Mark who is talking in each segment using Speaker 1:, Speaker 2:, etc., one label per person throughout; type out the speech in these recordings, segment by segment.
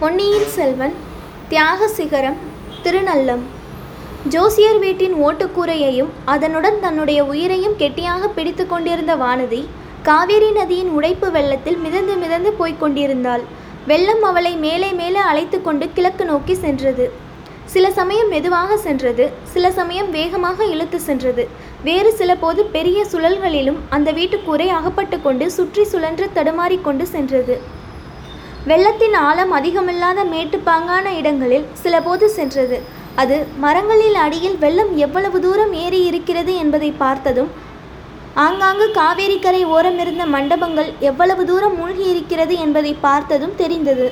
Speaker 1: பொன்னியின் செல்வன் தியாக சிகரம் திருநல்லம் ஜோசியர் வீட்டின் ஓட்டுக்கூரையையும் அதனுடன் தன்னுடைய உயிரையும் கெட்டியாக பிடித்து கொண்டிருந்த வானதி காவேரி நதியின் உடைப்பு வெள்ளத்தில் மிதந்து மிதந்து போய்க் கொண்டிருந்தாள். வெள்ளம் அவளை மேலே மேலே அழைத்து கொண்டு கிழக்கு நோக்கி சென்றது. சில சமயம் மெதுவாக சென்றது சில சமயம் வேகமாக இழுத்து சென்றது. வேறு சில போது பெரிய சுழல்களிலும் அந்த வீட்டுக்கூரை அகப்பட்டு கொண்டு சுற்றி சுழன்று தடுமாறிக்கொண்டு சென்றது. வெள்ளத்தின் ஆழம் அதிகமில்லாத மேட்டுப்பாங்கான இடங்களில் சில போது சென்றது. அது மரங்களில் அடியில் வெள்ளம் எவ்வளவு தூரம் ஏறி இருக்கிறது என்பதை பார்த்ததும் ஆங்காங்கு காவேரி கரை ஓரமிருந்த மண்டபங்கள் எவ்வளவு தூரம் மூழ்கி இருக்கிறது என்பதை பார்த்ததும் தெரிந்தது.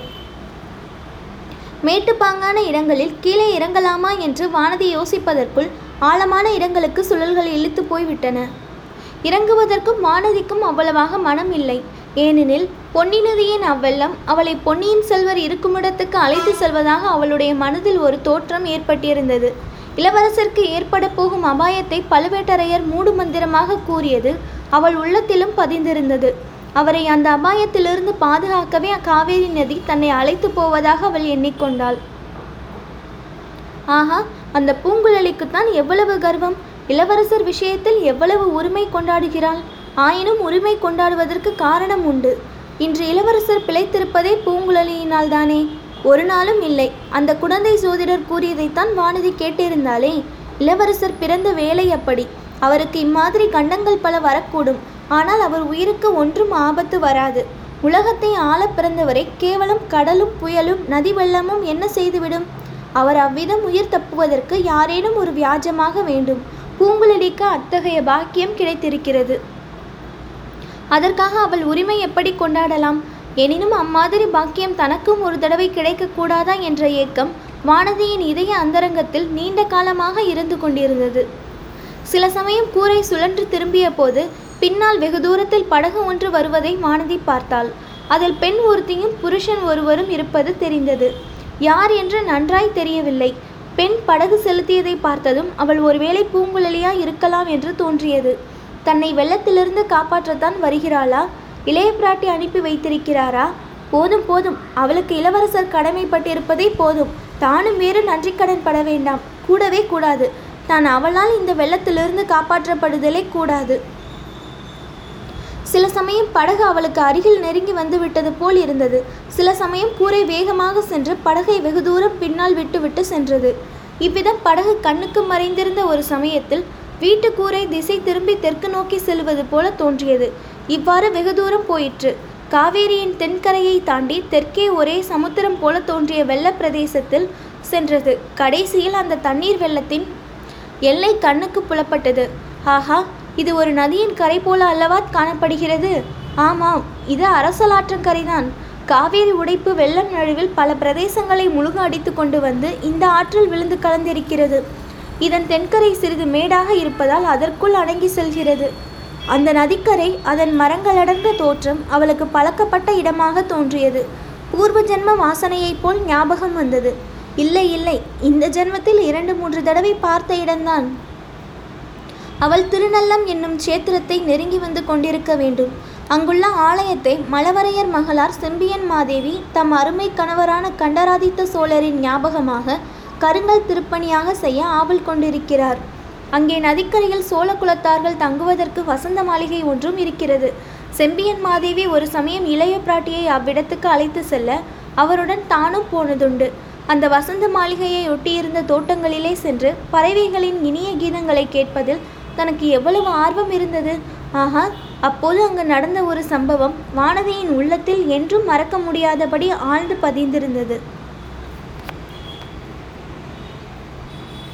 Speaker 1: மேட்டுப்பாங்கான இடங்களில் கீழே இறங்கலாமா என்று வானதி யோசிப்பதற்குள் ஆழமான இடங்களுக்கு சுழல்கள் இழுத்து போய்விட்டன. இறங்குவதற்கும் வானதிக்கும் அவ்வளவாக மனம் இல்லை ஏனெனில் பொன்னி நதியின் அவ்வெள்ளம் அவளை பொன்னியின் செல்வர் இருக்குமிடத்துக்கு அழைத்து செல்வதாக அவளுடைய மனதில் ஒரு தோற்றம் ஏற்பட்டிருந்தது. இளவரசருக்கு ஏற்பட போகும் அபாயத்தை பழுவேட்டரையர் மூடு மந்திரமாக கூறியது அவள் உள்ளத்திலும் பதிந்திருந்தது. அவரை அந்த அபாயத்திலிருந்து பாதுகாக்கவே காவேரி நதி தன்னை அழைத்து போவதாக அவள் எண்ணிக்கொண்டாள். ஆஹா அந்த பூங்குழலிக்குத்தான் எவ்வளவு கர்வம்? இளவரசர் விஷயத்தில் எவ்வளவு உரிமை கொண்டாடுகிறாள்? ஆயினும் உரிமை கொண்டாடுவதற்கு காரணம் உண்டு. இன்று இளவரசர் பிழைத்திருப்பதே பூங்குழலியினால் தானே. ஒரு நாளும் இல்லை. அந்த குழந்தை சோதிடர் கூறியதைத்தான் வானதி கேட்டிருந்தாலே இளவரசர் பிறந்த வேலை அப்படி. அவருக்கு இம்மாதிரி கண்டங்கள் பல வரக்கூடும். ஆனால் அவர் உயிருக்கு ஒன்றும் ஆபத்து வராது. உலகத்தை ஆள பிறந்தவரை கேவலம் கடலும் புயலும் நதி வெள்ளமும் என்ன செய்துவிடும்? அவர் அவ்விதம் உயிர் தப்புவதற்கு யாரேனும் ஒரு வியாஜமாக வேண்டும். பூங்குழலிக்கு அத்தகைய பாக்கியம் கிடைத்திருக்கிறது. அதற்காக அவள் உரிமை எப்படி கொண்டாடலாம்? எனினும் அம்மாதிரி பாக்கியம் தனக்கும் ஒரு தடவை கிடைக்கக்கூடாதா என்ற ஏக்கம் வானதியின் இதய அந்தரங்கத்தில் நீண்ட காலமாக இருந்து கொண்டிருந்தது. சில சமயம் கூரை சுழன்று திரும்பிய போது பின்னால் வெகு தூரத்தில் படகு ஒன்று வருவதை வானதி பார்த்தாள். அதில் பெண் ஒருத்தியும் புருஷன் ஒருவரும் இருப்பது தெரிந்தது. யார் என்று நன்றாய் தெரியவில்லை. பெண் படகு செலுத்தியதை பார்த்ததும் அவள் ஒருவேளை பூங்குழலியா இருக்கலாம் என்று தோன்றியது. தன்னை வெள்ளத்திலிருந்து காப்பாற்றத்தான் வருகிறாளா? இளைய பிராட்டி அனுப்பி வைத்திருக்கிறாரா? போதும் போதும். அவளுக்கு இளவரசர் கடமைப்பட்டிருப்பதே போதும். தானும் வேறு நன்றிக்கடன் பட வேண்டாம். கூடவே கூடாது. தான் அவளால் இந்த வெள்ளத்திலிருந்து காப்பாற்றப்படுதலே கூடாது. சில சமயம் படகு அவளுக்கு அருகில் நெருங்கி வந்து விட்டது போல் இருந்தது. சில சமயம் கூரை வேகமாக சென்று படகை வெகு தூரம் பின்னால் விட்டுவிட்டு சென்றது. இவ்விதம் படகு கண்ணுக்கு மறைந்திருந்த ஒரு சமயத்தில் வீட்டு கூரை திசை திரும்பி தெற்கு நோக்கி செல்வது போல தோன்றியது. இவ்வாறு வெகு தூரம் போயிற்று. காவேரியின் தென்கரையை தாண்டி தெற்கே ஒரே சமுத்திரம் போல தோன்றிய வெள்ள பிரதேசத்தில் சென்றது. கடைசியில் அந்த தண்ணீர் வெள்ளத்தின் எல்லை கண்ணுக்கு புலப்பட்டது. ஆஹா இது ஒரு நதியின் கரை போல அல்லவா காணப்படுகிறது? ஆமாம் இது அரசலாற்றங்கரைதான் காவேரி உடைப்பு வெள்ளம் நழுவில் பல பிரதேசங்களை முழுக அடித்து கொண்டு வந்து இந்த ஆற்றில் விழுந்து கலந்திருக்கிறது. இதன் தென்கரை சிறிது மேடாக இருப்பதால் அதற்குள் அடங்கி செல்கிறது. அந்த நதிக்கரை அதன் மரங்களடர்ந்த தோற்றம் அவளுக்கு பழக்கப்பட்ட இடமாக தோன்றியது. பூர்வ ஜென்ம வாசனையைப் போல் ஞாபகம் வந்தது. இல்லை இல்லை இந்த ஜென்மத்தில் இரண்டு மூன்று தடவை பார்த்த இடம்தான். அவள் திருநல்லம் என்னும் சேத்திரத்தை நெருங்கி வந்து கொண்டிருக்க வேண்டும். அங்குள்ள ஆலயத்தை மலவரையர் மகளார் செம்பியன் மாதேவி தம் அருமை கணவரான கண்டராதித்த சோழரின் ஞாபகமாக கருங்கல் திருப்பணியாக செய்ய ஆவல் கொண்டிருக்கிறார். அங்கே நதிக்கரையில் சோழ குலத்தார்கள் தங்குவதற்கு வசந்த மாளிகை ஒன்றும் இருக்கிறது. செம்பியன் மாதேவி ஒரு சமயம் இளைய பிராட்டியை அவ்விடத்துக்கு அழைத்து செல்ல அவருடன் தானும் போனதுண்டு. அந்த வசந்த மாளிகையை ஒட்டியிருந்த தோட்டங்களிலே சென்று பறவைகளின் இனிய கீதங்களை கேட்பதில் தனக்கு எவ்வளவு ஆர்வம் இருந்தது? ஆஹா அப்போது அங்கு நடந்த ஒரு சம்பவம் வானதியின் உள்ளத்தில் என்றும் மறக்க முடியாதபடி ஆழ்ந்து பதிந்திருந்தது.